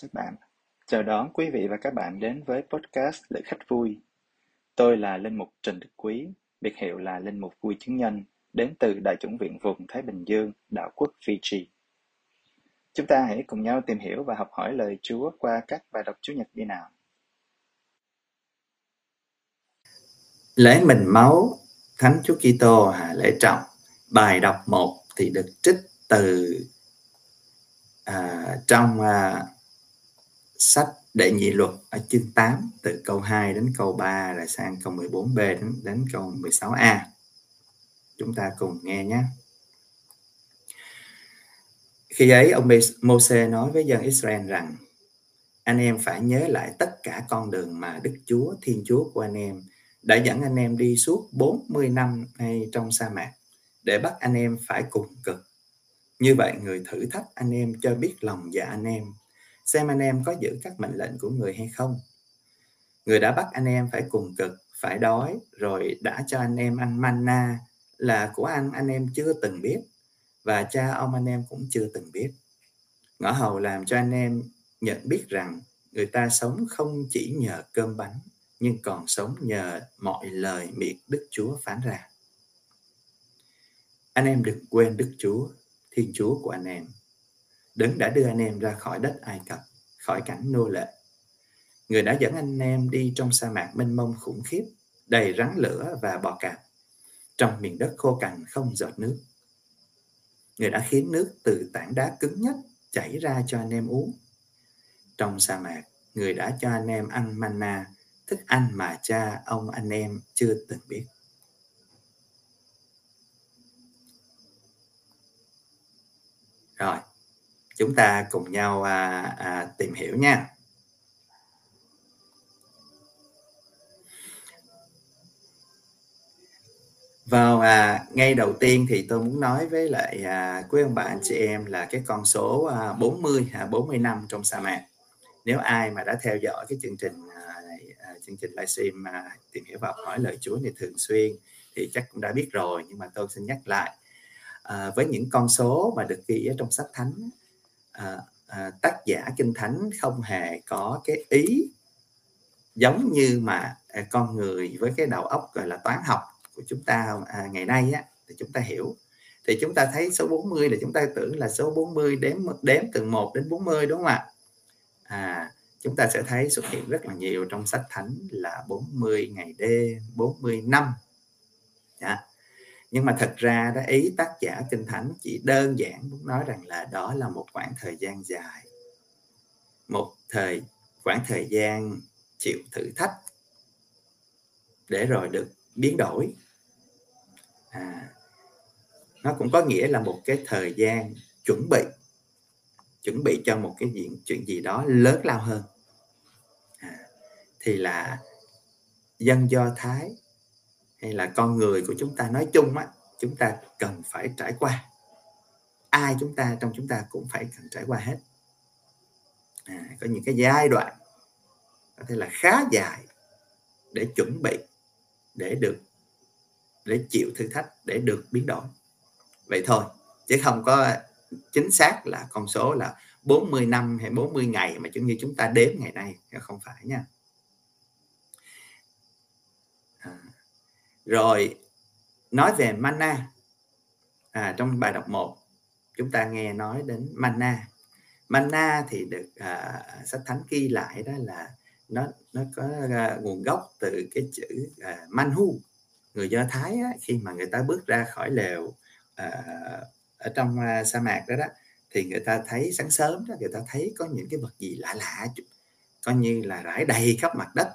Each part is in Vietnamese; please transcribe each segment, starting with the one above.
các bạn. Chào đón quý vị và các bạn đến với podcast Lữ Khách Vui. Tôi là Linh Mục Trần Đức Quý, biệt hiệu là Linh Mục Vui Chứng Nhân, đến từ Đại chủng viện vùng Thái Bình Dương, đảo quốc Fiji. Chúng ta hãy cùng nhau tìm hiểu và học hỏi lời Chúa qua các bài đọc Chúa Nhật đi nào. Lễ mình máu Thánh Chúa Kitô à, lễ trọng bài đọc 1 thì được trích từ à, trong à, sách đệ nhị luật ở chương 8 từ câu 2 đến câu 3 là sang câu 14b đến đến câu 16a. Chúng ta cùng nghe nhé. Khi ấy ông Môse nói với dân Israel rằng anh em phải nhớ lại tất cả con đường mà Đức Chúa, Thiên Chúa của anh em đã dẫn anh em đi suốt 40 năm ngay trong sa mạc để bắt anh em phải cùng cực như vậy người thử thách anh em cho biết lòng dạ anh em, xem anh em có giữ các mệnh lệnh của người hay không. Người đã bắt anh em phải cùng cực, phải đói, rồi đã cho anh em ăn manna là của ăn anh em chưa từng biết và cha ông anh em cũng chưa từng biết. Ngõ hầu làm cho anh em nhận biết rằng người ta sống không chỉ nhờ cơm bánh nhưng còn sống nhờ mọi lời miệng Đức Chúa phán ra. Anh em đừng quên Đức Chúa Thiên Chúa của anh em. Đấng đã đưa anh em ra khỏi đất Ai Cập, khỏi cảnh nô lệ. Người đã dẫn anh em đi trong sa mạc mênh mông khủng khiếp, đầy rắn lửa và bò cạp, trong miền đất khô cằn không giọt nước. Người đã khiến nước từ tảng đá cứng nhất chảy ra cho anh em uống. Trong sa mạc, người đã cho anh em ăn manna, thức ăn mà cha ông anh em chưa từng biết. rồi chúng ta cùng nhau à, à, tìm hiểu nha. Vào à, ngay đầu tiên thì tôi muốn nói với lại à, quý ông bà anh chị em là cái con số à, 40 à, 40 năm trong sa mạc. Nếu ai mà đã theo dõi cái chương trình à, à, chương trình livestream à, tìm hiểu và hỏi lời Chúa này thường xuyên thì chắc cũng đã biết rồi nhưng mà tôi xin nhắc lại à, với những con số mà được ghi ở trong sách thánh à, à, tác giả kinh thánh không hề có cái ý giống như mà à, con người với cái đầu óc gọi là toán học của chúng ta à, ngày nay á thì chúng ta hiểu. Thì chúng ta thấy số 40 là chúng ta tưởng là số 40 đếm đếm từ 1 đến 40 đúng không ạ? À chúng ta sẽ thấy xuất hiện rất là nhiều trong sách thánh là 40 ngày đêm 40 năm. Yeah nhưng mà thật ra đó ý tác giả kinh thánh chỉ đơn giản muốn nói rằng là đó là một khoảng thời gian dài. Một thời khoảng thời gian chịu thử thách để rồi được biến đổi. À, nó cũng có nghĩa là một cái thời gian chuẩn bị chuẩn bị cho một cái chuyện chuyện gì đó lớn lao hơn. À, thì là dân do thái hay là con người của chúng ta nói chung á chúng ta cần phải trải qua. Ai chúng ta trong chúng ta cũng phải cần trải qua hết. À, có những cái giai đoạn có thể là khá dài để chuẩn bị để được để chịu thử thách để được biến đổi. Vậy thôi chứ không có chính xác là con số là 40 năm hay 40 ngày mà giống như chúng ta đếm ngày nay không phải nha. Rồi nói về mana. À, trong bài đọc 1 chúng ta nghe nói đến mana. Mana thì được à, sách thánh ghi lại đó là nó nó có à, nguồn gốc từ cái chữ à, manhu. Người do thái á, khi mà người ta bước ra khỏi lều à, ở trong à, sa mạc đó đó thì người ta thấy sáng sớm đó người ta thấy có những cái vật gì lạ lạ coi như là rải đầy khắp mặt đất.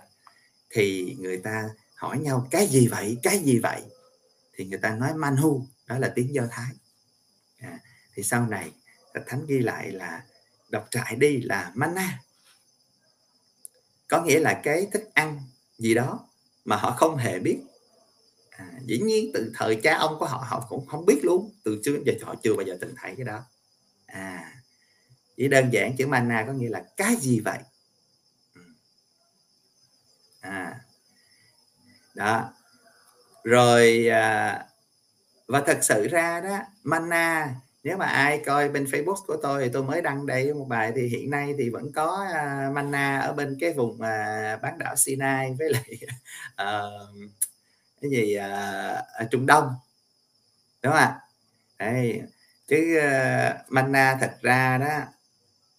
Thì người ta hỏi nhau cái gì vậy? Cái gì vậy? Thì người ta nói manhu đó là tiếng do thái. À, thì sau này thánh ghi lại là đọc trại đi là manna. Có nghĩa là cái thức ăn gì đó mà họ không hề biết. À, dĩ nhiên từ thời cha ông của họ họ cũng không biết luôn. Từ trước giờ họ chưa bao giờ từng thấy cái đó. À chỉ đơn giản chữ manna có nghĩa là cái gì vậy ừ. à đó. Rồi à, và thật sự ra đó mana nếu mà ai coi bên Facebook của tôi thì tôi mới đăng đây một bài thì hiện nay thì vẫn có à, uh, manna ở bên cái vùng uh, bán đảo Sinai với lại uh, cái gì uh, ở Trung Đông. Đúng không ạ? Đây chứ ờ, uh, manna thật ra đó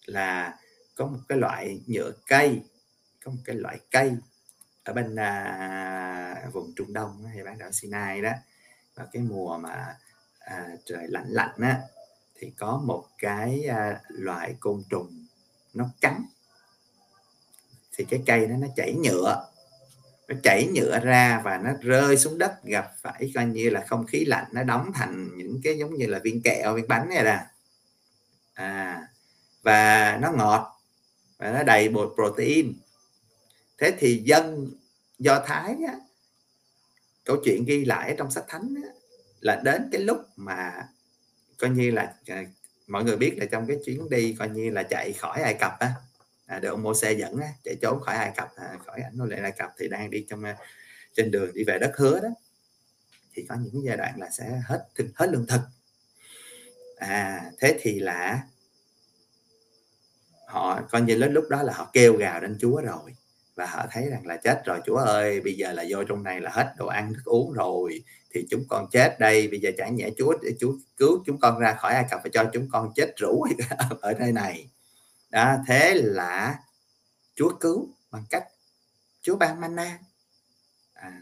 là có một cái loại nhựa cây có một cái loại cây ở bên uh, vùng Trung Đông hay bán đảo Sinai đó và cái mùa mà à, trời lạnh lạnh á thì có một cái à, loại côn trùng nó cắn. Thì cái cây nó nó chảy nhựa nó chảy nhựa ra và nó rơi xuống đất gặp phải coi như là không khí lạnh nó đóng thành những cái giống như là viên kẹo viên bánh này nè. À và nó ngọt và nó đầy bột protein. Thế thì dân do thái á, câu chuyện ghi lại trong sách thánh á, là đến cái lúc mà coi như là à, mọi người biết là trong cái chuyến đi coi như là chạy khỏi Ai Cập á à, được ông Mô-xe dẫn á, chạy trốn khỏi Ai Cập à, khỏi ảnh nô lệ Ai Cập thì đang đi trong à, trên đường đi về đất hứa đó. Thì có những giai đoạn là sẽ hết hết lương thực. À thế thì là họ coi như đến lúc đó là họ kêu gào đến Chúa rồi và họ thấy rằng là chết rồi Chúa ơi bây giờ là vô trong này là hết đồ ăn thức uống rồi thì chúng con chết đây bây giờ chẳng nhẽ Chúa để Chúa cứu chúng con ra khỏi Ai Cập và cho chúng con chết rủ ở nơi này. Đó thế là Chúa cứu bằng cách Chúa ban mana à,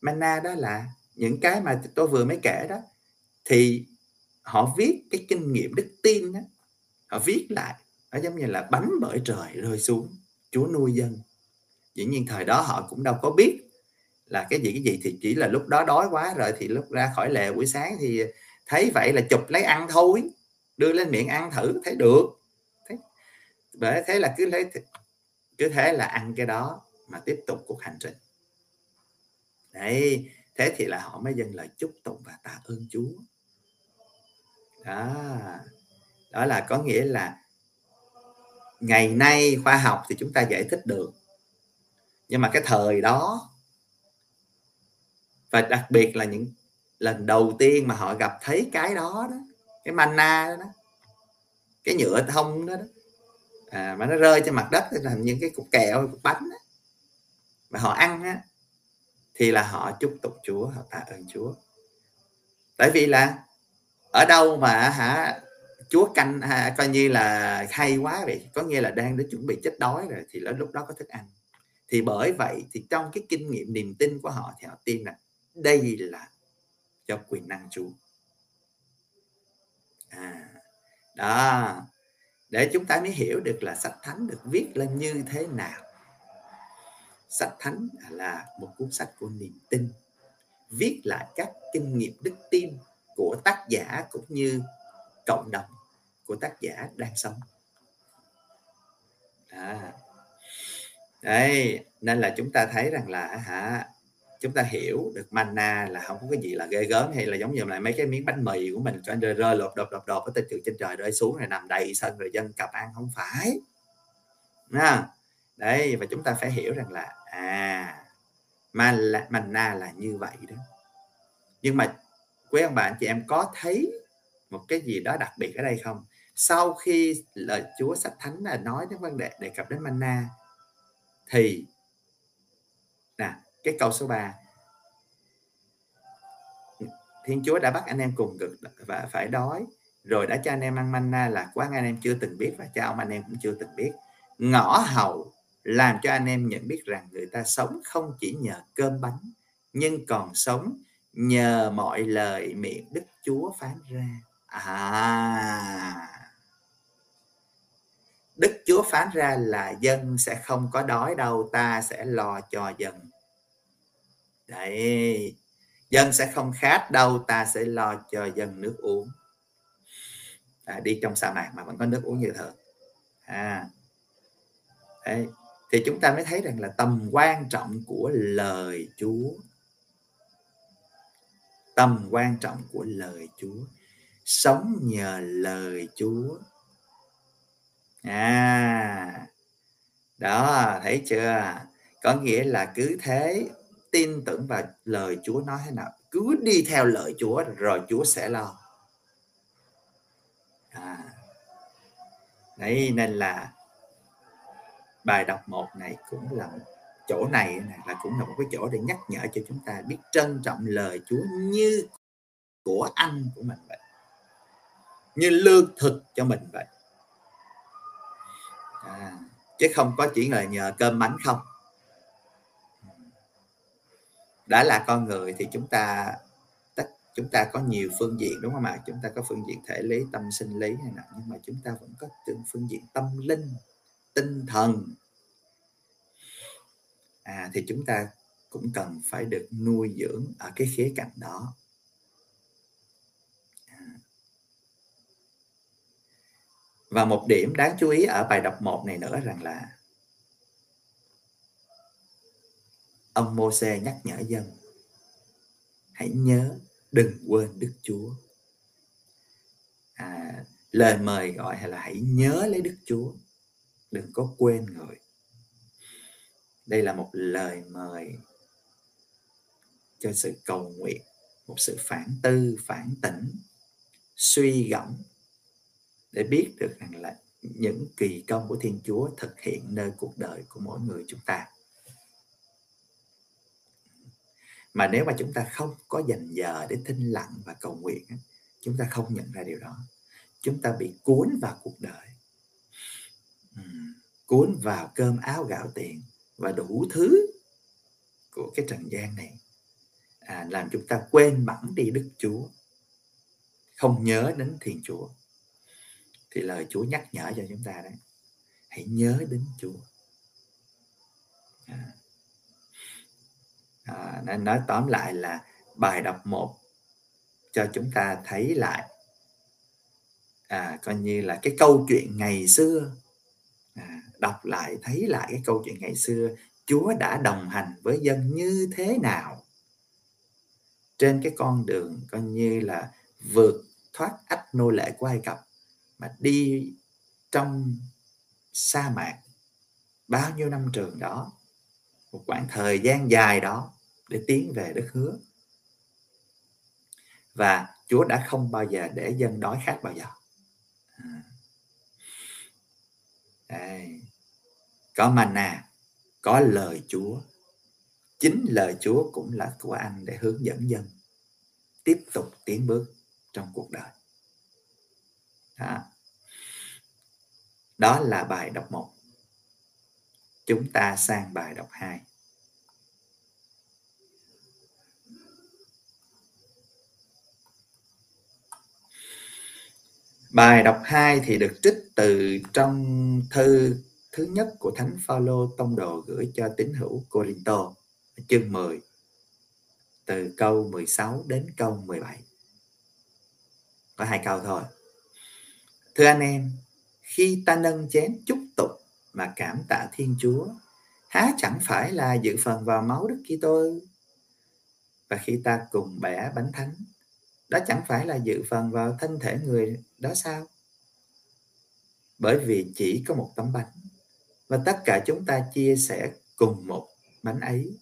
mana đó là những cái mà tôi vừa mới kể đó thì họ viết cái kinh nghiệm đức tin đó họ viết lại nó giống như là bánh bởi trời rơi xuống Chúa nuôi dân dĩ nhiên thời đó họ cũng đâu có biết là cái gì cái gì thì chỉ là lúc đó đói quá rồi thì lúc ra khỏi lề buổi sáng thì thấy vậy là chụp lấy ăn thôi, đưa lên miệng ăn thử, thấy được. Thế bởi thế là cứ lấy cứ thế là ăn cái đó mà tiếp tục cuộc hành trình. Đấy, thế thì là họ mới dâng lời chúc tụng và tạ ơn Chúa. Đó đó là có nghĩa là ngày nay khoa học thì chúng ta giải thích được nhưng mà cái thời đó và đặc biệt là những lần đầu tiên mà họ gặp thấy cái đó đó cái manna đó, đó cái nhựa thông đó, đó à, mà nó rơi trên mặt đất thành những cái cục kẹo cục bánh đó. mà họ ăn á thì là họ chúc tụng Chúa họ tạ ơn Chúa tại vì là ở đâu mà hả Chúa canh ha, coi như là hay quá vậy có nghĩa là đang để chuẩn bị chết đói rồi thì lúc đó có thức ăn thì bởi vậy thì trong cái kinh nghiệm niềm tin của họ thì họ tin là đây là cho quyền năng Chúa. À, đó. Để chúng ta mới hiểu được là sách thánh được viết lên như thế nào. Sách thánh là một cuốn sách của niềm tin viết lại các kinh nghiệm đức tin của tác giả cũng như cộng đồng của tác giả đang sống. À đấy nên là chúng ta thấy rằng là hả chúng ta hiểu được manna là không có cái gì là ghê gớm hay là giống như là mấy cái miếng bánh mì của mình cho rơi, rơi lột đột đột đột từ trên trời rơi xuống rồi nằm đầy sân rồi dân cặp ăn không phải. Nha. Đấy và chúng ta phải hiểu rằng là à manna là như vậy đó. Nhưng mà quý ông bạn chị em có thấy một cái gì đó đặc biệt ở đây không? Sau khi lời Chúa sách thánh là nói đến vấn đề đề cập đến manna thì, nè, cái câu số 3 Thiên Chúa đã bắt anh em cùng cực và phải đói, rồi đã cho anh em ăn manna là quá anh em chưa từng biết và cha ông anh em cũng chưa từng biết. Ngõ hầu làm cho anh em nhận biết rằng người ta sống không chỉ nhờ cơm bánh, nhưng còn sống nhờ mọi lời miệng Đức Chúa phán ra. À. Đức Chúa phán ra là dân sẽ không có đói đâu ta sẽ lo cho dân. Đấy dân sẽ không khát đâu ta sẽ lo cho dân nước uống. À, đi trong sa mạc mà vẫn có nước uống như thường à đấy. thì chúng ta mới thấy rằng là tầm quan trọng của lời Chúa. Tầm quan trọng của lời Chúa. Sống nhờ lời Chúa à đó, thấy chưa? Có nghĩa là cứ thế, tin tưởng vào lời Chúa nói thế nào, cứ đi theo lời Chúa rồi Chúa sẽ lo. À đấy nên là bài đọc một này cũng là chỗ này là cũng là một cái chỗ để nhắc nhở cho chúng ta biết trân trọng lời Chúa như của anh của mình vậy, như lương thực cho mình vậy à, chứ không có chỉ là nhờ cơm bánh không? Đã là con người thì chúng ta tất chúng ta có nhiều phương diện đúng không ạ? Chúng ta có phương diện thể lý tâm sinh lý này nọ nhưng mà chúng ta vẫn có từng phương diện tâm linh tinh thần. À, thì chúng ta cũng cần phải được nuôi dưỡng ở cái khía cạnh đó. Và một điểm đáng chú ý ở bài đọc một này nữa rằng là ông Môse nhắc nhở dân hãy nhớ đừng quên Đức Chúa. À, lời mời gọi hay là hãy nhớ lấy Đức Chúa đừng có quên người. Đây là một lời mời cho sự cầu nguyện một sự phản tư phản tỉnh suy gẫm để biết được rằng là những kỳ công của thiên chúa thực hiện nơi cuộc đời của mỗi người chúng ta. Mà nếu mà chúng ta không có dành giờ để thinh lặng và cầu nguyện chúng ta không nhận ra điều đó. Chúng ta bị cuốn vào cuộc đời. Cuốn vào cơm áo gạo tiền và đủ thứ của cái trần gian này à, làm chúng ta quên bẵng đi Đức Chúa không nhớ đến Thiên Chúa thì lời Chúa nhắc nhở cho chúng ta đấy hãy nhớ đến Chúa. À. À, nên nói tóm lại là bài đọc một cho chúng ta thấy lại à, coi như là cái câu chuyện ngày xưa. À, đọc lại thấy lại cái câu chuyện ngày xưa Chúa đã đồng hành với dân như thế nào trên cái con đường coi như là vượt thoát ách nô lệ của Ai Cập mà đi trong sa mạc bao nhiêu năm trường đó một khoảng thời gian dài đó để tiến về đất hứa. Và Chúa đã không bao giờ để dân đói khát bao giờ. À. Đây. có mana có lời Chúa. Chính lời Chúa cũng là của anh để hướng dẫn dân tiếp tục tiến bước trong cuộc đời. Đó, đó là bài đọc 1 chúng ta sang bài đọc 2 Bài đọc 2 thì được trích từ trong thư thứ nhất của Thánh Phaolô tông đồ gửi cho tín hữu Corinto, chương 10, từ câu 16 đến câu 17. Có hai câu thôi. Thưa anh em, khi ta nâng chén chúc tụng mà cảm tạ Thiên Chúa, há chẳng phải là dự phần vào máu Đức Kitô? Và khi ta cùng bẻ bánh thánh đó chẳng phải là dự phần vào thân thể người đó sao? Bởi vì chỉ có một tấm bánh và tất cả chúng ta chia sẻ cùng một bánh ấy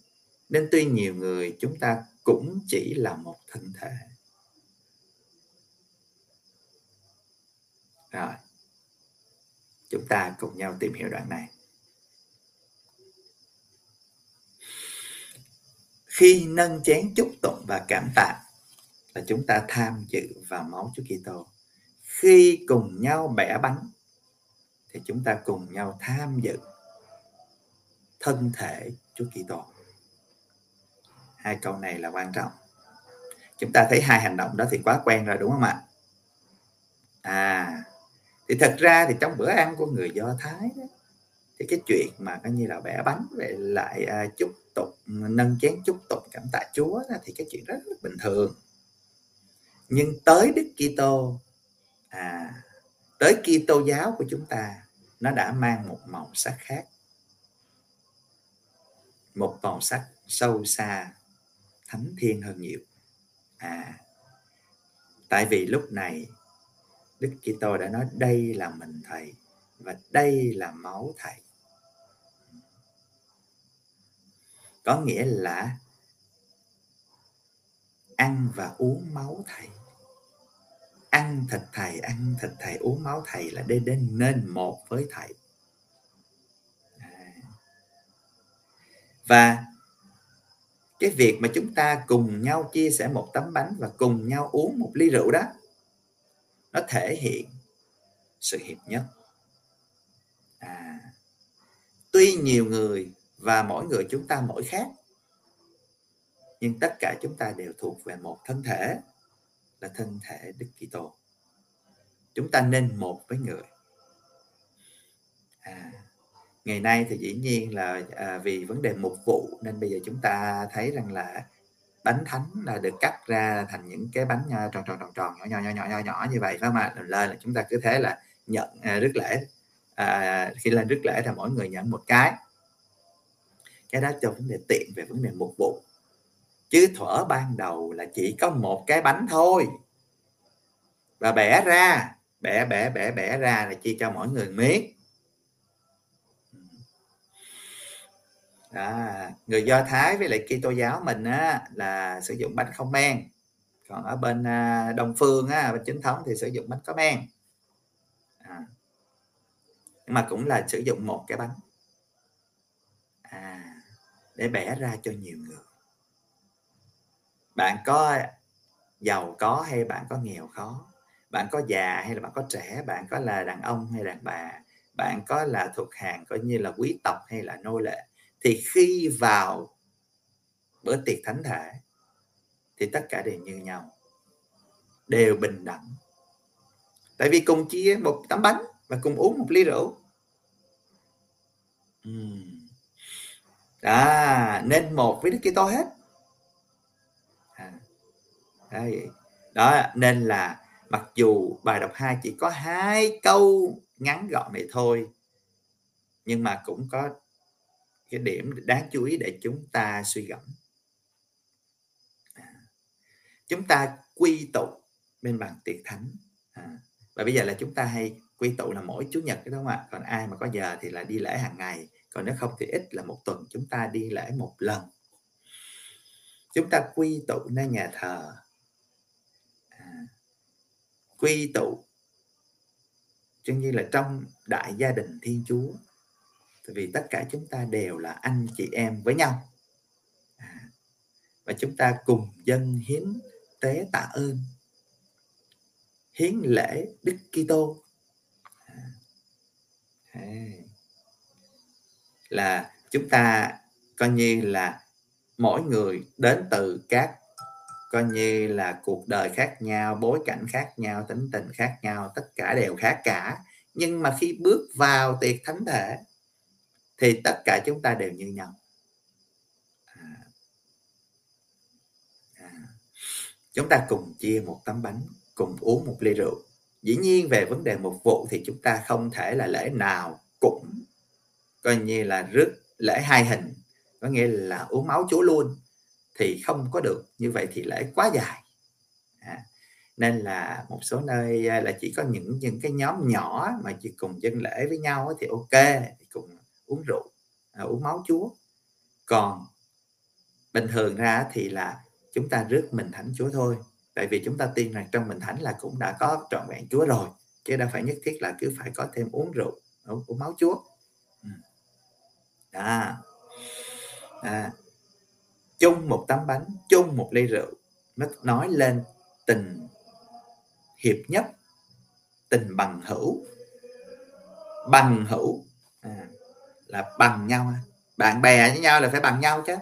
nên tuy nhiều người chúng ta cũng chỉ là một thân thể. Rồi chúng ta cùng nhau tìm hiểu đoạn này khi nâng chén chúc tụng và cảm tạ là chúng ta tham dự vào máu Chúa Kitô. Khi cùng nhau bẻ bánh thì chúng ta cùng nhau tham dự thân thể Chúa Kitô. Hai câu này là quan trọng. Chúng ta thấy hai hành động đó thì quá quen rồi đúng không ạ? À, thì thật ra thì trong bữa ăn của người Do Thái đó, thì cái chuyện mà coi như là bẻ bánh về lại à, chúc tụng nâng chén chúc tụng cảm tạ Chúa đó, thì cái chuyện rất, là bình thường. Nhưng tới Đức Kitô à tới Kitô giáo của chúng ta nó đã mang một màu sắc khác. Một màu sắc sâu xa thánh thiên hơn nhiều. À tại vì lúc này Đức Kitô đã nói, đây là mình, thầy, và đây là máu, thầy. Có nghĩa là ăn và uống máu, thầy. Ăn thịt, thầy, ăn thịt, thầy, uống máu, thầy là để đến nên một với thầy. Và cái việc mà chúng ta cùng nhau chia sẻ một tấm bánh và cùng nhau uống một ly rượu đó nó thể hiện sự hiệp nhất. À tuy nhiều người và mỗi người chúng ta mỗi khác nhưng tất cả chúng ta đều thuộc về một thân thể là thân thể Đức Kitô. Chúng ta nên một với người. À, ngày nay thì dĩ nhiên là à, vì vấn đề mục vụ nên bây giờ chúng ta thấy rằng là bánh thánh là được cắt ra thành những cái bánh ờ, tròn tròn tròn tròn nhỏ nhỏ nhỏ nhỏ nhỏ, nhỏ như vậy phải không ạ? Lên là chúng ta cứ thế là nhận à, rước lễ à, khi lên rước lễ thì mỗi người nhận một cái. Cái đó cho vấn đề tiện về vấn đề mục vụ. Chứ thuở ban đầu là chỉ có một cái bánh thôi. Và bẻ ra bẻ bẻ bẻ bẻ ra là chia cho mỗi người miếng. À, người do thái với lại kitô giáo mình á, là sử dụng bánh không men. Còn ở bên à, đông phương á, bên chính thống thì sử dụng bánh có men. À. nhưng mà cũng là sử dụng một cái bánh. À, để bẻ ra cho nhiều người. Bạn có giàu có hay bạn có nghèo khó? Bạn có già hay là bạn có trẻ? Bạn có là đàn ông hay đàn bà? Bạn có là thuộc hàng coi như là quý tộc hay là nô lệ? Thì khi vào bữa tiệc thánh thể thì tất cả đều như nhau đều bình đẳng. Tại vì cùng chia một tấm bánh và cùng uống một ly rượu. À nên một với đức kitô hết. À, đấy. đó nên là mặc dù bài đọc 2 chỉ có hai câu ngắn gọn này thôi nhưng mà cũng có cái điểm đáng chú ý để chúng ta suy gẫm. À, chúng ta quy tụ bên bàn tiệc thánh. À, và bây giờ là chúng ta hay quy tụ là mỗi chủ nhật đúng không ạ? Còn ai mà có giờ thì là đi lễ hàng ngày còn nếu không thì ít là một tuần chúng ta đi lễ một lần. Chúng ta quy tụ nơi nhà thờ. À, quy tụ cho như là trong đại gia đình thiên chúa tại vì tất cả chúng ta đều là anh chị em với nhau. À, và chúng ta cùng dân hiến tế tạ ơn, hiến lễ Đức Kitô. À, à, là chúng ta coi như là mỗi người đến từ các, coi như là cuộc đời khác nhau, bối cảnh khác nhau, tính tình khác nhau, tất cả đều khác cả. Nhưng mà khi bước vào tiệc thánh thể thì tất cả chúng ta đều như nhau. À. À. chúng ta cùng chia một tấm bánh cùng uống một ly rượu. Dĩ nhiên về vấn đề mục vụ thì chúng ta không thể là lễ nào cũng coi như là rước lễ hai hình. Có nghĩa là uống máu chúa luôn thì không có được. Như vậy thì lễ quá dài. À, nên là một số nơi à, là chỉ có những những cái nhóm nhỏ mà chỉ cùng dân lễ với nhau thì ok uống rượu à, uống máu chúa. Còn bình thường ra thì là chúng ta rước mình thánh chúa thôi. Tại vì chúng ta tin rằng trong mình thánh là cũng đã có trọn vẹn chúa rồi chứ đâu phải nhất thiết là cứ phải có thêm uống rượu uống, uống máu chúa. Ừ. À, à, chung một tấm bánh chung một ly rượu nó nói lên tình hiệp nhất tình bằng hữu bằng hữu. À, là bằng nhau bạn bè với nhau là phải bằng nhau chứ.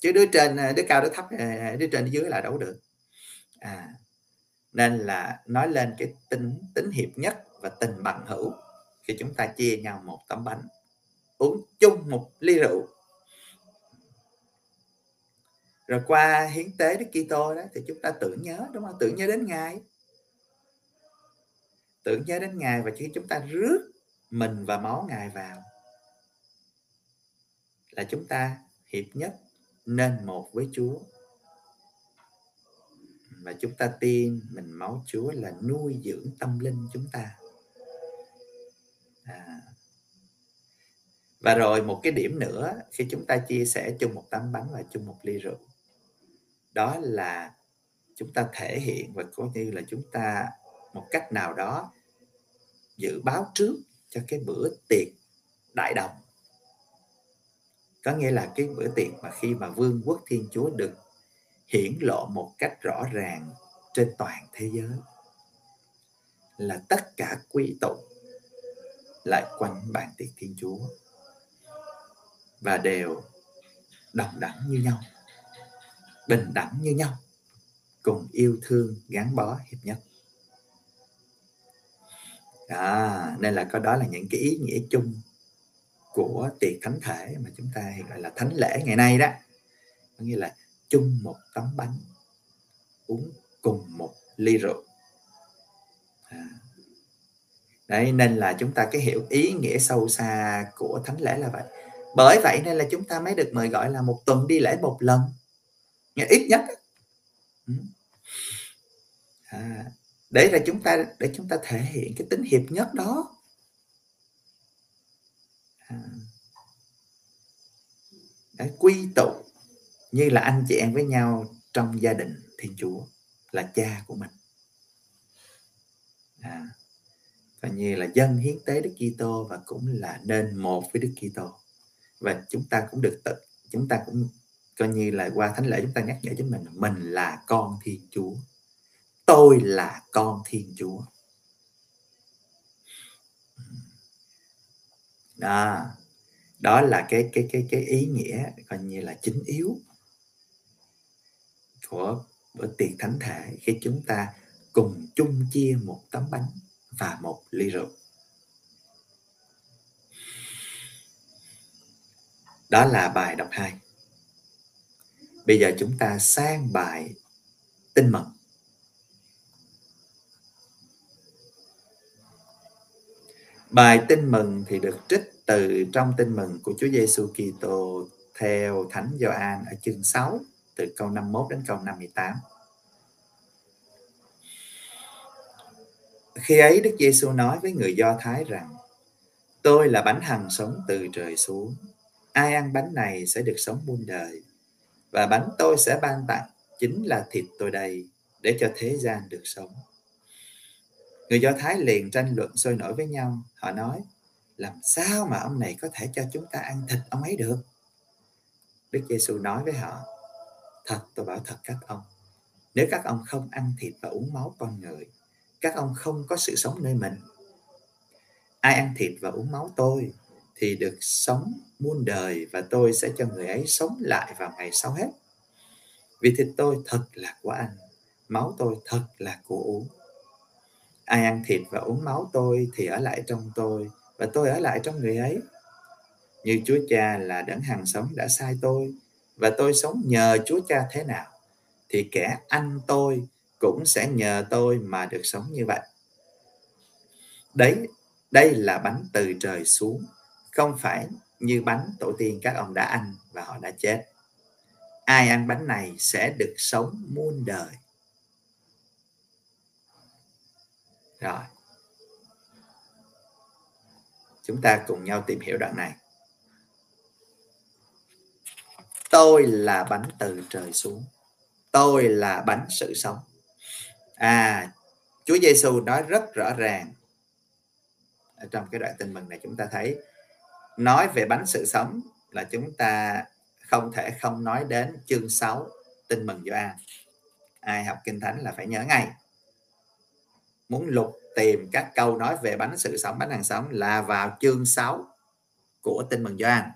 Chứ đứa trên, đứa cao, đứa thấp ờ, đứa trên, đứa dưới là đâu được. À nên là nói lên cái tính tính hiệp nhất và tình bằng hữu khi chúng ta chia nhau một tấm bánh. Uống chung một ly rượu. Rồi qua hiến tế Đức Kitô đó thì chúng ta tưởng nhớ, đúng không? Tưởng nhớ đến ngài. Tưởng nhớ đến ngài và khi chúng ta rước mình và máu ngài vào là chúng ta hiệp nhất nên một với Chúa. Và chúng ta tin mình máu Chúa là nuôi dưỡng tâm linh chúng ta. À. và rồi một cái điểm nữa, khi chúng ta chia sẻ chung một tấm bánh và chung một ly rượu, đó là chúng ta thể hiện và có như là chúng ta một cách nào đó dự báo trước cho cái bữa tiệc đại đồng có nghĩa là cái bữa tiệc mà khi mà vương quốc thiên chúa được hiển lộ một cách rõ ràng trên toàn thế giới là tất cả quy tụ lại quanh bàn tiệc thiên chúa và đều đồng đẳng như nhau bình đẳng như nhau cùng yêu thương gắn bó hiệp nhất. Đó, nên là có đó là những cái ý nghĩa chung của tiệc thánh thể mà chúng ta gọi là thánh lễ ngày nay đó. Có nghĩa là chung một tấm bánh uống cùng một ly rượu. À. đấy nên là chúng ta cái hiểu ý nghĩa sâu xa của thánh lễ là vậy. Bởi vậy nên là chúng ta mới được mời gọi là một tuần đi lễ một lần. Ít nhất ừ. à, để là chúng ta để chúng ta thể hiện cái tính hiệp nhất đó đấy để quy tụ như là anh chị em với nhau trong gia đình thiên chúa là cha của mình. À, và như là dân hiến tế đức kitô và cũng là nên một với đức kitô. Và chúng ta cũng được tự chúng ta cũng coi như là qua thánh lễ chúng ta nhắc nhở chính mình mình là con thiên chúa. Tôi là con thiên chúa. Đó. Đó là cái cái cái cái ý nghĩa coi như là chính yếu của bữa tiệc thánh thể khi chúng ta cùng chung chia một tấm bánh và một ly rượu. Đó là bài đọc 2 bây giờ chúng ta sang bài tin mừng. Bài tin mừng thì được trích từ trong tin mừng của Chúa Giêsu Kitô theo Thánh Gioan ở chương 6 từ câu 51 đến câu 58. Khi ấy Đức Giêsu nói với người Do Thái rằng: Tôi là bánh hằng sống từ trời xuống. Ai ăn bánh này sẽ được sống muôn đời. Và bánh tôi sẽ ban tặng, chính là thịt tôi đây để cho thế gian được sống. Người Do Thái liền tranh luận sôi nổi với nhau. Họ nói, làm sao mà ông này có thể cho chúng ta ăn thịt ông ấy được? Đức Giêsu nói với họ, thật tôi bảo thật các ông, nếu các ông không ăn thịt và uống máu con người, các ông không có sự sống nơi mình. Ai ăn thịt và uống máu tôi thì được sống muôn đời và tôi sẽ cho người ấy sống lại vào ngày sau hết. Vì thịt tôi thật là của anh, máu tôi thật là của uống. Ai ăn thịt và uống máu tôi thì ở lại trong tôi và tôi ở lại trong người ấy. Như Chúa Cha là đấng hàng sống đã sai tôi và tôi sống nhờ Chúa Cha thế nào thì kẻ ăn tôi cũng sẽ nhờ tôi mà được sống như vậy. Đấy, đây là bánh từ trời xuống, không phải như bánh tổ tiên các ông đã ăn và họ đã chết. Ai ăn bánh này sẽ được sống muôn đời. Rồi. Chúng ta cùng nhau tìm hiểu đoạn này. Tôi là bánh từ trời xuống. Tôi là bánh sự sống. À, Chúa Giêsu nói rất rõ ràng ở trong cái đoạn tin mừng này chúng ta thấy nói về bánh sự sống là chúng ta không thể không nói đến chương 6 tin mừng Gioan. Ai học kinh thánh là phải nhớ ngay muốn lục tìm các câu nói về bánh sự sống, bánh hàng sống là vào chương 6 của tin mừng Gioan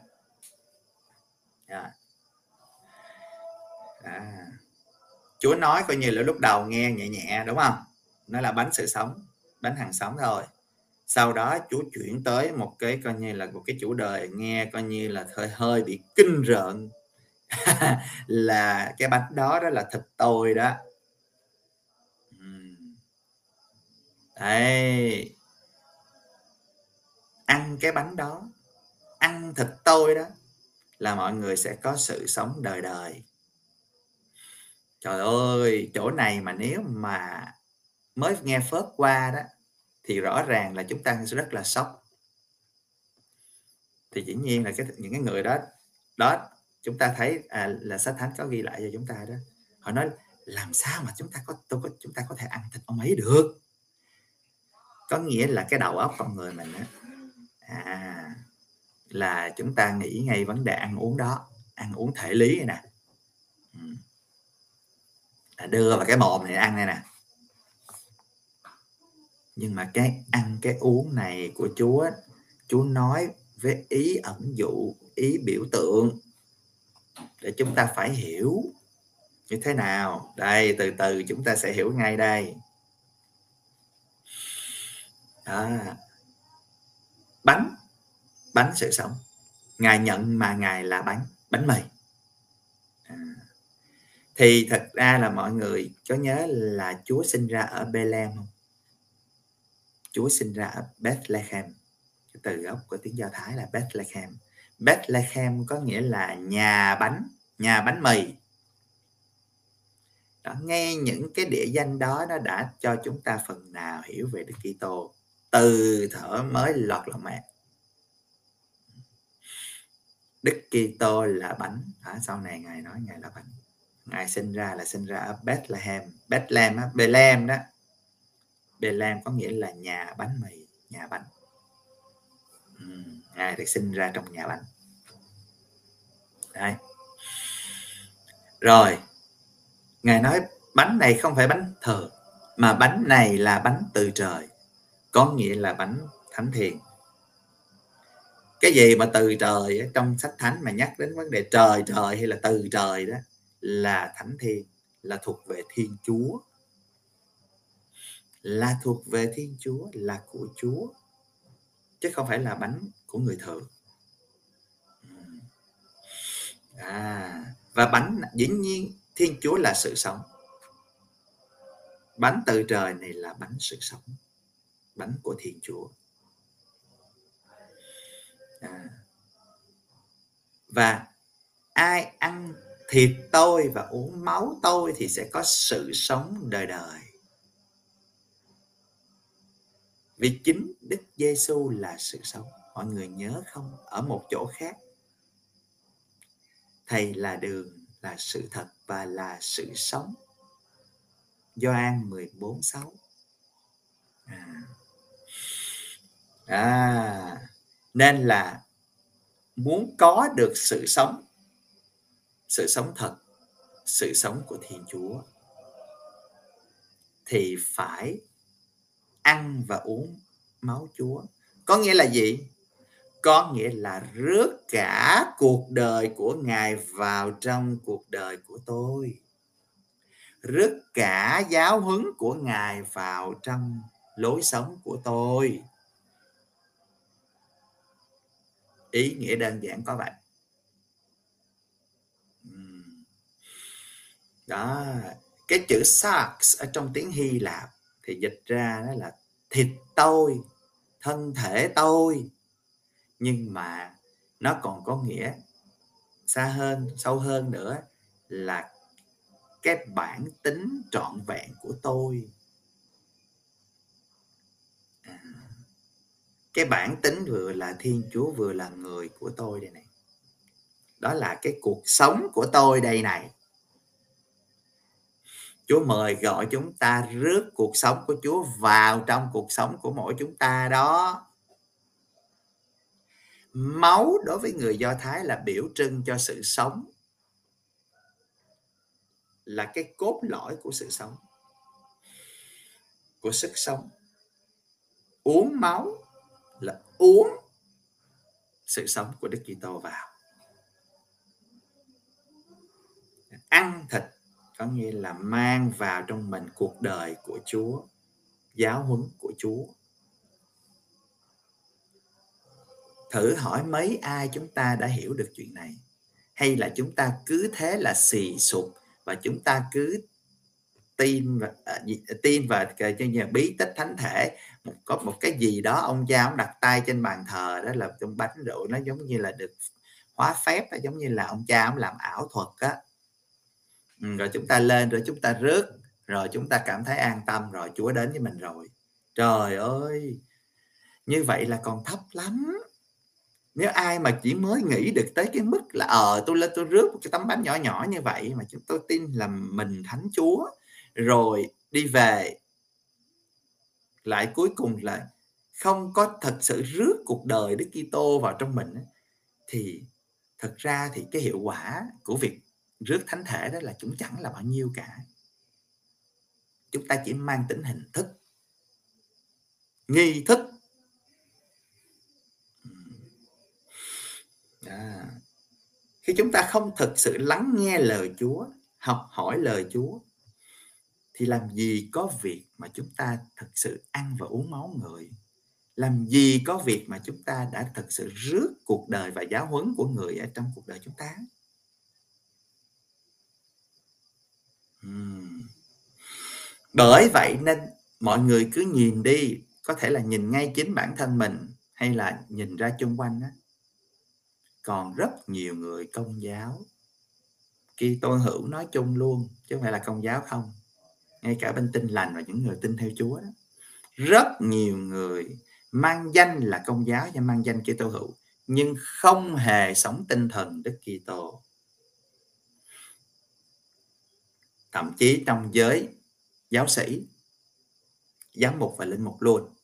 à. à. Chúa nói coi như là lúc đầu nghe nhẹ nhẹ, đúng không? Nó là bánh sự sống, bánh hàng sống thôi. Sau đó Chúa chuyển tới một cái coi như là một cái chủ đề nghe coi như là hơi hơi bị kinh rợn. Là cái bánh đó đó là thịt tôi đó. Đấy. Ăn cái bánh đó, ăn thịt tôi đó là mọi người sẽ có sự sống đời đời. Trời ơi, chỗ này mà nếu mà mới nghe phớt qua đó thì rõ ràng là chúng ta sẽ rất là sốc. Thì dĩ nhiên là cái những cái người đó đó chúng ta thấy à, là sách thánh có ghi lại cho chúng ta đó. Họ nói làm sao mà chúng ta có tôi có chúng ta có thể ăn thịt ông ấy được có nghĩa là cái đầu óc con người mình á à, là chúng ta nghĩ ngay vấn đề ăn uống đó ăn uống thể lý này nè. Là đưa vào cái mồm này ăn này nè. Nhưng mà cái ăn cái uống này của Chúa Chúa nói với ý ẩn dụ ý biểu tượng để chúng ta phải hiểu. Như thế nào? Đây từ từ chúng ta sẽ hiểu ngay đây à, bánh. Bánh sự sống. Ngài nhận mà ngài là bánh. Bánh mì. À, thì thật ra là mọi người có nhớ là Chúa sinh ra ở Bethlehem không? Chúa sinh ra ở Bethlehem. Cái từ gốc của tiếng Do Thái là Bethlehem. Bethlehem có nghĩa là nhà bánh nhà bánh mì. Đó, nghe những cái địa danh đó nó đã cho chúng ta phần nào hiểu về Đức Kitô từ thở mới lọt lòng mẹ. Đức Kitô là bánh. À, sau này ngài nói ngài là bánh. Ngài sinh ra là sinh ra ở Bethlehem. Bethlehem á, Bethlehem đó. Bethlehem có nghĩa là nhà bánh mì nhà bánh. Ừ, ngài được sinh ra trong nhà bánh. Đấy. rồi ngài nói bánh này không phải bánh thường mà bánh này là bánh từ trời có nghĩa là bánh thánh thiền. Cái gì mà từ trời trong sách thánh mà nhắc đến vấn đề trời trời hay là từ trời đó, là thánh thiên là thuộc về thiên chúa. Là thuộc về thiên chúa, là của chúa, chứ không phải là bánh của người thường. À và bánh, dĩ nhiên thiên chúa là sự sống. Bánh từ trời này là bánh sự sống bánh của thiên chúa. À. và ai ăn thịt tôi và uống máu tôi thì sẽ có sự sống đời đời. Vì chính Đức Giêsu là sự sống. Mọi người nhớ không? Ở một chỗ khác. Thầy là đường, là sự thật và là sự sống. Gioan 14 6 à à nên là muốn có được sự sống sự sống thật, sự sống của thiên chúa, thì phải ăn và uống máu chúa. Có nghĩa là gì? Có nghĩa là rước cả cuộc đời của ngài vào trong cuộc đời của tôi. Rước cả giáo huấn của ngài vào trong lối sống của tôi. Ý nghĩa đơn giản có vậy. Đó. Cái chữ sarx ở trong tiếng Hy Lạp thì dịch ra đó là thịt tôi, thân thể tôi. Nhưng mà nó còn có nghĩa xa hơn, sâu hơn nữa là cái bản tính trọn vẹn của tôi. Cái bản tính vừa là thiên chúa vừa là người của tôi đây này đó là cái cuộc sống của tôi đây này Chúa mời gọi chúng ta rước cuộc sống của Chúa vào trong cuộc sống của mỗi chúng ta đó. Máu đối với người Do Thái là biểu trưng cho sự sống. Là cái cốt lõi của sự sống. Của sức sống. Uống máu là uống sự sống của Đức Kitô vào. Ăn thịt có nghĩa là mang vào trong mình cuộc đời của Chúa, giáo huấn của Chúa. Thử hỏi mấy ai chúng ta đã hiểu được chuyện này? Hay là chúng ta cứ thế là xì sụp và chúng ta cứ tin và à, tin và cái bí tích thánh thể có một cái gì đó ông cha ông đặt tay trên bàn thờ đó là trong bánh rượu nó giống như là được hóa phép giống như là ông cha ông làm ảo thuật á. Ừ, rồi chúng ta lên rồi chúng ta rước rồi chúng ta cảm thấy an tâm rồi Chúa đến với mình rồi. Trời ơi như vậy là còn thấp lắm. Nếu ai mà chỉ mới nghĩ được tới cái mức là ờ tôi lên tôi rước một cái tấm bánh nhỏ nhỏ như vậy mà chúng tôi tin là mình thánh Chúa rồi đi về lại cuối cùng là không có thật sự rước cuộc đời Đức Kitô vào trong mình thì thật ra thì cái hiệu quả của việc rước thánh thể đó là cũng chẳng là bao nhiêu cả chúng ta chỉ mang tính hình thức, nghi thức à. khi chúng ta không thực sự lắng nghe lời Chúa, học hỏi lời Chúa thì làm gì có việc mà chúng ta thực sự ăn và uống máu người? Làm gì có việc mà chúng ta đã thực sự rước cuộc đời và giáo huấn của người ở trong cuộc đời chúng ta? Bởi vậy nên mọi người cứ nhìn đi, có thể là nhìn ngay chính bản thân mình hay là nhìn ra chung quanh đó còn rất nhiều người công giáo. Khi tôi hữu nói chung luôn, chứ không phải là công giáo không ngay cả bên tin lành và những người tin theo Chúa đó. Rất nhiều người mang danh là công giáo và mang danh Kitô hữu, nhưng không hề sống tinh thần Đức Kitô. Thậm chí trong giới giáo sĩ, giám mục và linh mục luôn.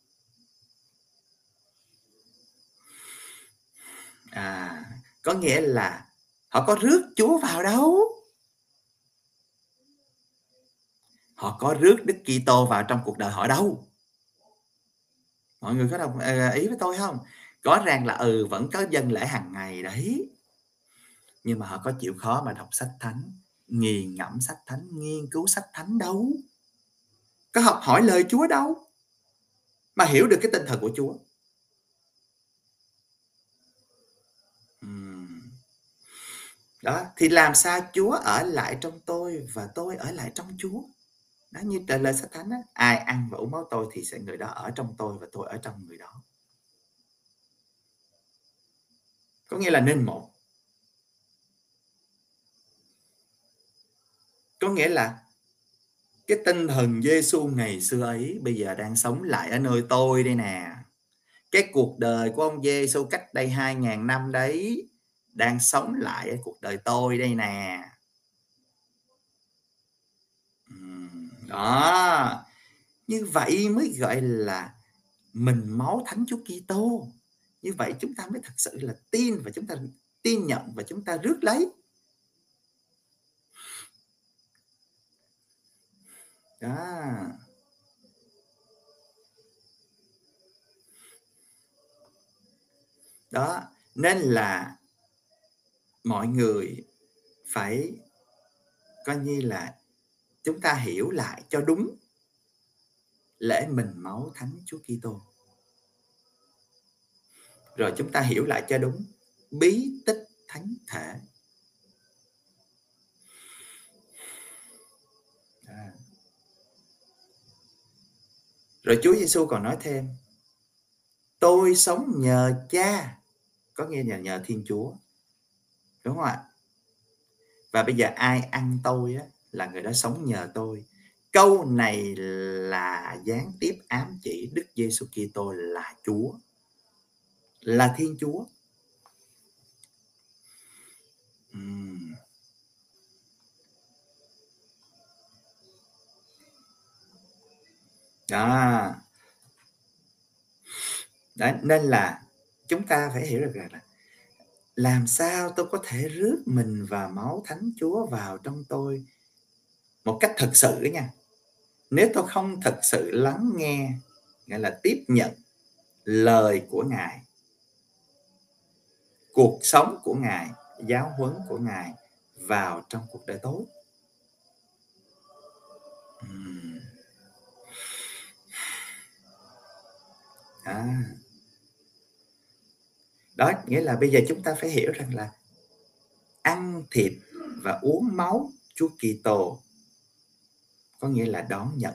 À có nghĩa là họ có rước Chúa vào đâu? Họ có rước Đức Kitô vào trong cuộc đời họ đâu. Mọi người có đồng à, ý với tôi không? Có ràng là ừ vẫn có dân lễ hàng ngày đấy. Nhưng mà họ có chịu khó mà đọc sách thánh nghiền ngẫm sách thánh, nghiên cứu sách thánh đâu. Có học hỏi lời Chúa đâu. Mà hiểu được cái tinh thần của Chúa. Đó, thì làm sao Chúa ở lại trong tôi và tôi ở lại trong Chúa? Nó như trả lời sách thánh á, ai ăn và uống máu tôi thì sẽ người đó ở trong tôi và tôi ở trong người đó. Có nghĩa là nên một. Có nghĩa là cái tinh thần Giêsu ngày xưa ấy bây giờ đang sống lại ở nơi tôi đây nè. Cái cuộc đời của ông Giêsu cách đây 2.000 năm đấy đang sống lại ở cuộc đời tôi đây nè. Đó. Như vậy mới gọi là mình máu thánh Chúa Kitô. Như vậy chúng ta mới thật sự là tin và chúng ta tin nhận và chúng ta rước lấy. Đó. Đó, nên là mọi người phải coi như là chúng ta hiểu lại cho đúng lễ mình máu thánh Chúa Kitô. Rồi chúng ta hiểu lại cho đúng bí tích thánh thể. À. Rồi Chúa Giêsu còn nói thêm, Tôi sống nhờ cha Có nghĩa là nhờ Thiên Chúa, Đúng không ạ? Và bây giờ ai ăn tôi á là người đó sống nhờ tôi. Câu này là gián tiếp ám chỉ Đức Giêsu Kitô là Chúa là Thiên Chúa. Uhm. đó. Đấy, nên là chúng ta phải hiểu được rằng là làm sao tôi có thể rước mình và máu thánh Chúa vào trong tôi một cách thực sự nha. Nếu tôi không thực sự lắng nghe, nghĩa là tiếp nhận lời của ngài, cuộc sống của ngài, giáo huấn của ngài vào trong cuộc đời tối. À. đó, nghĩa là bây giờ chúng ta phải hiểu rằng là ăn thịt và uống máu Chúa Kitô có nghĩa là đón nhận.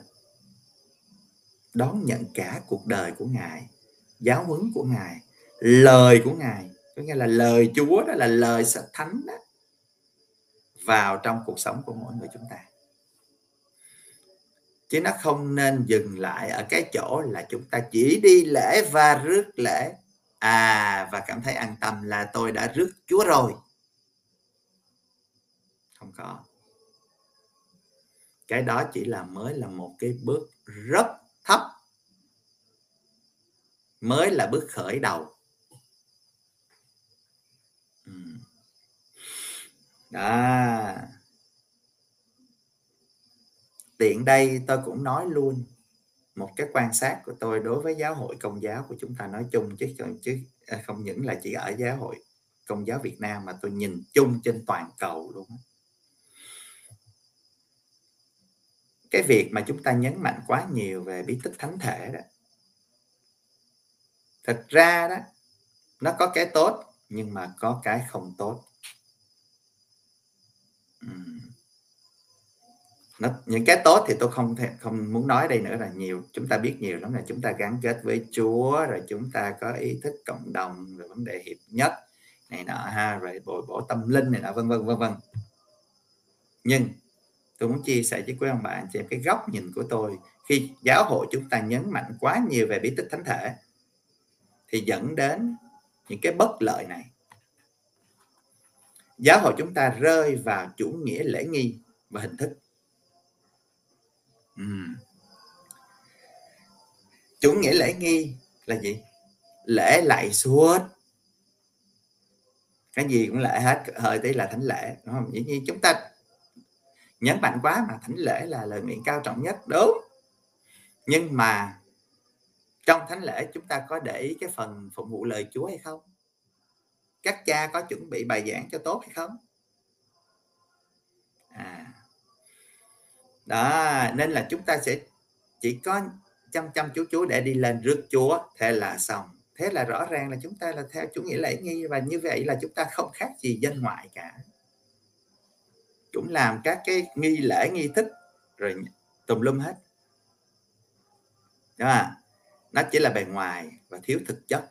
Đón nhận cả cuộc đời của ngài, giáo huấn của ngài, lời của ngài. Có nghĩa là lời chúa đó là lời sách thánh đó, vào trong cuộc sống của mỗi người chúng ta. Chứ nó không nên dừng lại ở cái chỗ là chúng ta chỉ đi lễ và rước lễ. À và cảm thấy an tâm là tôi đã rước chúa rồi. Không có cái đó chỉ là mới là một cái bước rất thấp. Mới là bước khởi đầu. Đó. Tiện đây tôi cũng nói luôn, một cái quan sát của tôi đối với giáo hội công giáo của chúng ta nói chung chứ chứ à, không những là chỉ ở giáo hội công giáo Việt Nam mà tôi nhìn chung trên toàn cầu luôn cái việc mà chúng ta nhấn mạnh quá nhiều về bí tích thánh thể đó, thật ra đó, nó có cái tốt nhưng mà có cái không tốt. Nó, những cái tốt thì tôi không thể, không muốn nói đây nữa là nhiều, chúng ta biết nhiều lắm là chúng ta gắn kết với Chúa, rồi chúng ta có ý thức cộng đồng, rồi vấn đề hiệp nhất này nọ ha, rồi bồi bổ tâm linh này nọ, vân vân vân vân. Nhưng tôi muốn chia sẻ với quý ông bạn chị cái góc nhìn của tôi khi giáo hội chúng ta nhấn mạnh quá nhiều về bí tích thánh thể thì dẫn đến những cái bất lợi này. Giáo hội chúng ta rơi vào chủ nghĩa lễ nghi và hình thức. Uhm. chủ nghĩa lễ nghi là gì? Lễ lại suốt cái gì cũng lễ hết, hơi tí là thánh lễ, đúng không? Dĩ nhiên chúng ta nhấn mạnh quá mà thánh lễ là lời nguyện cao trọng nhất, đúng. Nhưng mà trong thánh lễ chúng ta có để ý cái phần phục vụ lời Chúa hay không? Các cha có chuẩn bị bài giảng cho tốt hay không? À. Đó, nên là chúng ta sẽ chỉ có chăm chăm chú chú để đi lên rước chúa, thế là xong. Thế là rõ ràng là chúng ta là theo chủ nghĩa lễ nghi và như vậy là chúng ta không khác gì dân ngoại cả cũng làm các cái nghi lễ, nghi thức, rồi tùm lum hết. Đó. À? nó chỉ là bề ngoài và thiếu thực chất.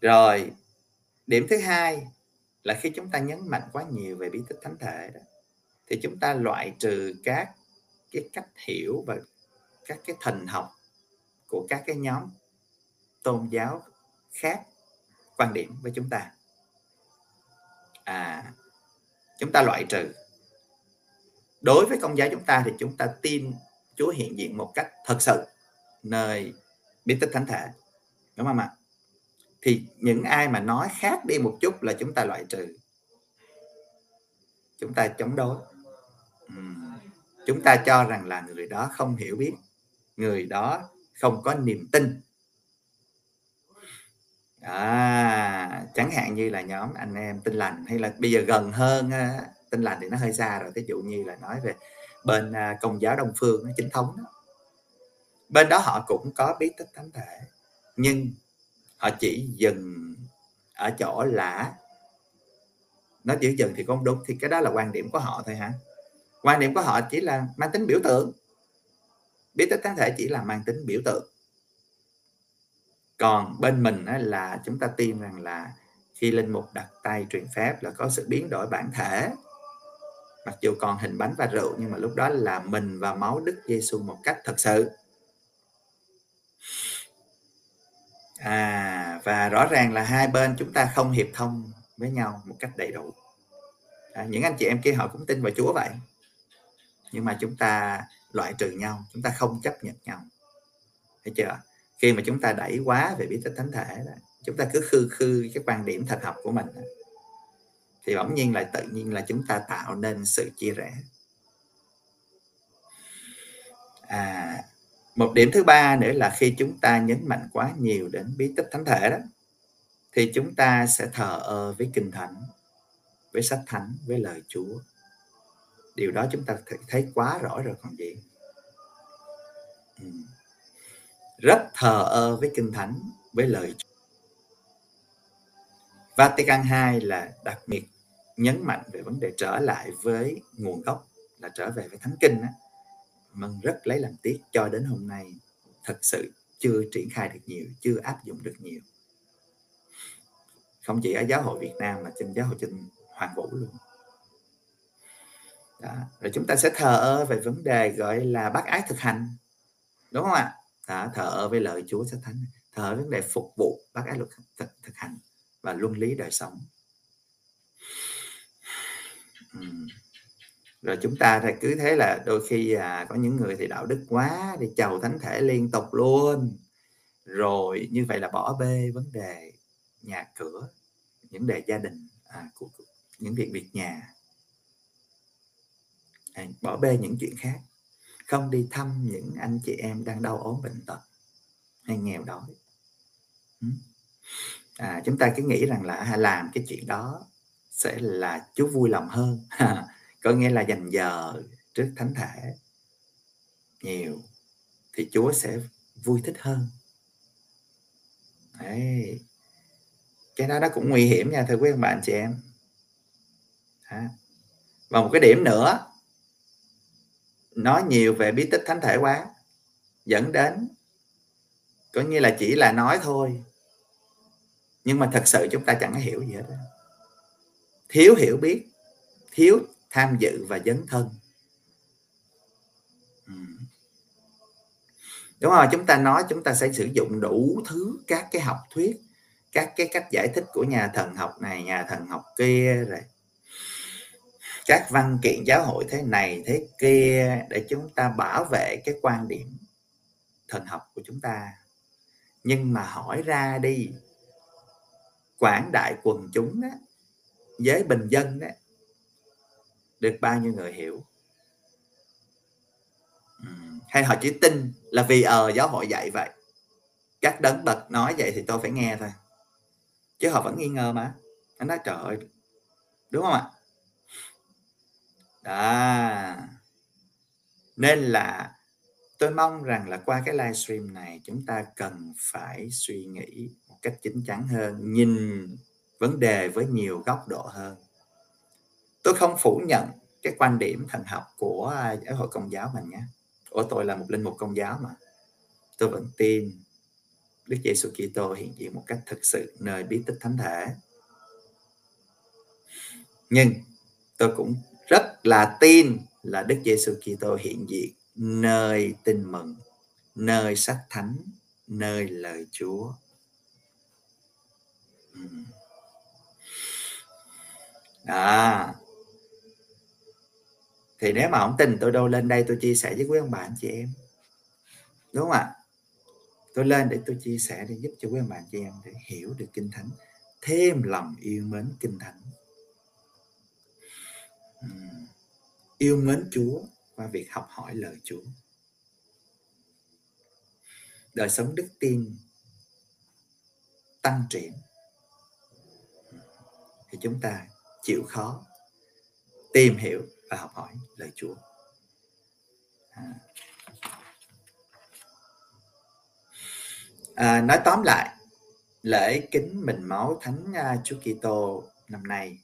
Rồi, điểm thứ hai là khi chúng ta nhấn mạnh quá nhiều về bí tích thánh thể đó, thì chúng ta loại trừ các cái cách hiểu và các cái thần học của các cái nhóm tôn giáo khác. Quan điểm với chúng ta à chúng ta loại trừ. Đối với công giáo chúng ta thì chúng ta tin Chúa hiện diện một cách thật sự nơi bí tích thánh thể, đúng không ạ? Thì những ai mà nói khác đi một chút là chúng ta loại trừ. Chúng ta chống đối. Chúng ta cho rằng là người đó không hiểu biết, người đó không có niềm tin à, chẳng hạn như là nhóm anh em tinh lành hay là bây giờ gần hơn tinh lành thì nó hơi xa rồi. Ví dụ như là nói về bên à, công giáo đông phương chính thống đó. bên đó họ cũng có bí tích thánh thể nhưng họ chỉ dừng ở chỗ là nó chỉ dừng thì không đúng thì cái đó là quan điểm của họ thôi hả? Quan điểm của họ chỉ là mang tính biểu tượng. Biết tích thánh thể chỉ là mang tính biểu tượng còn bên mình là chúng ta tin rằng là khi linh mục đặt tay truyền phép là có sự biến đổi bản thể. Mặc dù còn hình bánh và rượu nhưng mà lúc đó là mình và máu Đức Giêsu một cách thật sự. À và rõ ràng là hai bên chúng ta không hiệp thông với nhau một cách đầy đủ. À, những anh chị em kia họ cũng tin vào Chúa vậy. Nhưng mà chúng ta loại trừ nhau chúng ta không chấp nhận nhau. Thấy chưa? Khi mà chúng ta đẩy quá về bí tích thánh thể đó, chúng ta cứ khư khư cái quan điểm thật học của mình đó, thì bỗng nhiên là tự nhiên là chúng ta tạo nên sự chia rẽ. À một điểm thứ ba nữa là khi chúng ta nhấn mạnh quá nhiều đến bí tích thánh thể đó thì chúng ta sẽ thờ ơ với kinh thánh với sách thánh với lời chúa. Điều đó chúng ta thấy quá rõ rồi còn gì. Ừ rất thờ ơ với kinh thánh với lời chúa. Vatican II là đặc biệt nhấn mạnh về vấn đề trở lại với nguồn gốc là trở về với thánh kinh á mừng rất lấy làm tiếc cho đến hôm nay thật sự chưa triển khai được nhiều, chưa áp dụng được nhiều. Không chỉ ở giáo hội Việt Nam mà trên giáo hội trên Hoàng Vũ luôn. Đó. Rồi chúng ta sẽ thờ ơ về vấn đề gọi là bác ái thực hành. Đúng không ạ? Thả thở với lời Chúa sẽ thánh, thở vấn đề phục vụ bác ái luật thực, thực hành và luân lý đời sống. rồi chúng ta thì cứ thế là đôi khi à, có những người thì đạo đức quá thì chầu thánh thể liên tục luôn. Rồi như vậy là bỏ bê vấn đề nhà cửa những đề gia đình à, của, của những việc việc nhà. À, bỏ bê những chuyện khác không đi thăm những anh chị em đang đau ốm bệnh tật hay nghèo đói. Ừ. À, chúng ta cứ nghĩ rằng là à, làm cái chuyện đó sẽ là Chúa vui lòng hơn. Có nghĩa là dành giờ trước thánh thể nhiều thì Chúa sẽ vui thích hơn. Đấy. Cái đó nó cũng nguy hiểm nha thưa quý ông bạn chị em. À. và một cái điểm nữa nói nhiều về bí tích thánh thể quá, dẫn đến có nghĩa là chỉ là nói thôi. Nhưng mà thật sự chúng ta chẳng hiểu gì hết thiếu hiểu biết, thiếu tham dự và dấn thân. Đúng rồi, chúng ta nói, chúng ta sẽ sử dụng đủ thứ các cái học thuyết, các cái cách giải thích của nhà thần học này, nhà thần học kia rồi các văn kiện giáo hội thế này, thế kia để chúng ta bảo vệ cái quan điểm thần học của chúng ta. Nhưng mà hỏi ra đi, quảng đại quần chúng đó giới bình dân đó được bao nhiêu người hiểu? Hay họ chỉ tin là vì ờ giáo hội dạy vậy? Các đấng bậc nói vậy thì tôi phải nghe thôi, chứ họ vẫn nghi ngờ mà. Anh nói, trời ơi, đúng không ạ? Đó nên là tôi mong rằng là qua cái livestream này chúng ta cần phải suy nghĩ một cách chính chắn hơn, nhìn vấn đề với nhiều góc độ hơn. Tôi không phủ nhận cái quan điểm thần học của giáo hội công giáo mình nhé. Của tôi là một linh mục công giáo mà. Tôi vẫn tin Đức Giêsu Kitô hiện diện một cách thực sự nơi bí tích thánh thể. Nhưng tôi cũng rất là tin là Đức Giêsu Kitô hiện diện nơi tin mừng, nơi sách thánh, nơi lời Chúa. Đó à. thì nếu mà không tin tôi đâu lên đây tôi chia sẻ với quý ông bạn chị em. Đúng không ạ? Tôi lên để tôi chia sẻ để giúp cho quý ông bạn chị em để hiểu được kinh thánh, thêm lòng yêu mến kinh thánh yêu mến Chúa qua việc học hỏi lời Chúa đời sống đức tin tăng triển thì chúng ta chịu khó tìm hiểu và học hỏi lời Chúa. À. À, nói tóm lại lễ kính mình máu thánh à, Chúa Kitô năm nay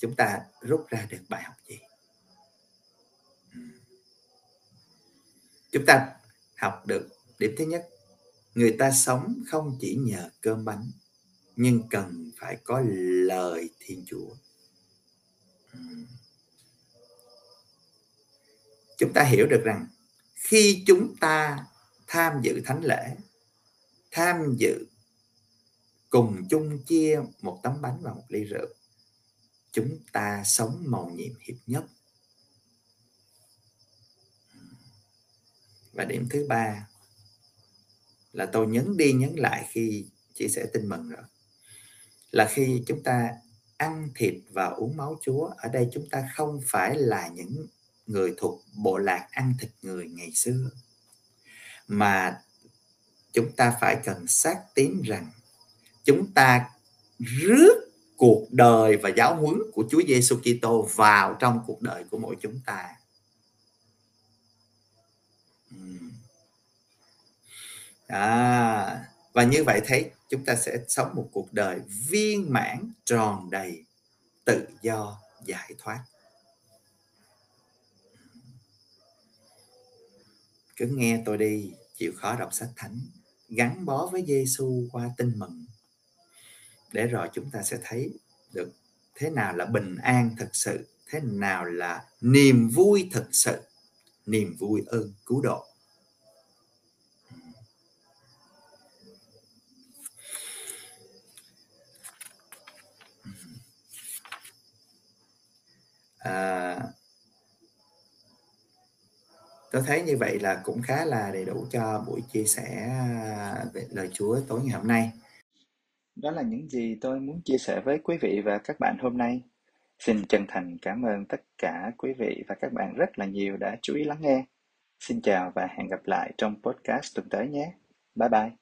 chúng ta rút ra được bài học gì? Chúng ta học được điểm thứ nhất, người ta sống không chỉ nhờ cơm bánh, nhưng cần phải có lời Thiên Chúa. chúng ta hiểu được rằng khi chúng ta tham dự thánh lễ, tham dự cùng chung chia một tấm bánh và một ly rượu chúng ta sống màu nhiệm hiệp nhất. Và điểm thứ ba là tôi nhấn đi nhấn lại khi chia sẻ tin mừng rồi. Là khi chúng ta ăn thịt và uống máu Chúa, ở đây chúng ta không phải là những người thuộc bộ lạc ăn thịt người ngày xưa, mà chúng ta phải cần xác tín rằng chúng ta rước cuộc đời và giáo huấn của Chúa Giêsu Kitô vào trong cuộc đời của mỗi chúng ta. Ừ. À, và như vậy thấy chúng ta sẽ sống một cuộc đời viên mãn tròn đầy tự do giải thoát. Cứ nghe tôi đi chịu khó đọc sách thánh gắn bó với Giêsu qua tin mừng để rồi chúng ta sẽ thấy được thế nào là bình an thật sự thế nào là niềm vui thật sự niềm vui ơn cứu độ à, Tôi thấy như vậy là cũng khá là đầy đủ cho buổi chia sẻ về lời Chúa tối ngày hôm nay. Đó là những gì tôi muốn chia sẻ với quý vị và các bạn hôm nay. Xin chân thành cảm ơn tất cả quý vị và các bạn rất là nhiều đã chú ý lắng nghe. Xin chào và hẹn gặp lại trong podcast tuần tới nhé. Bye bye.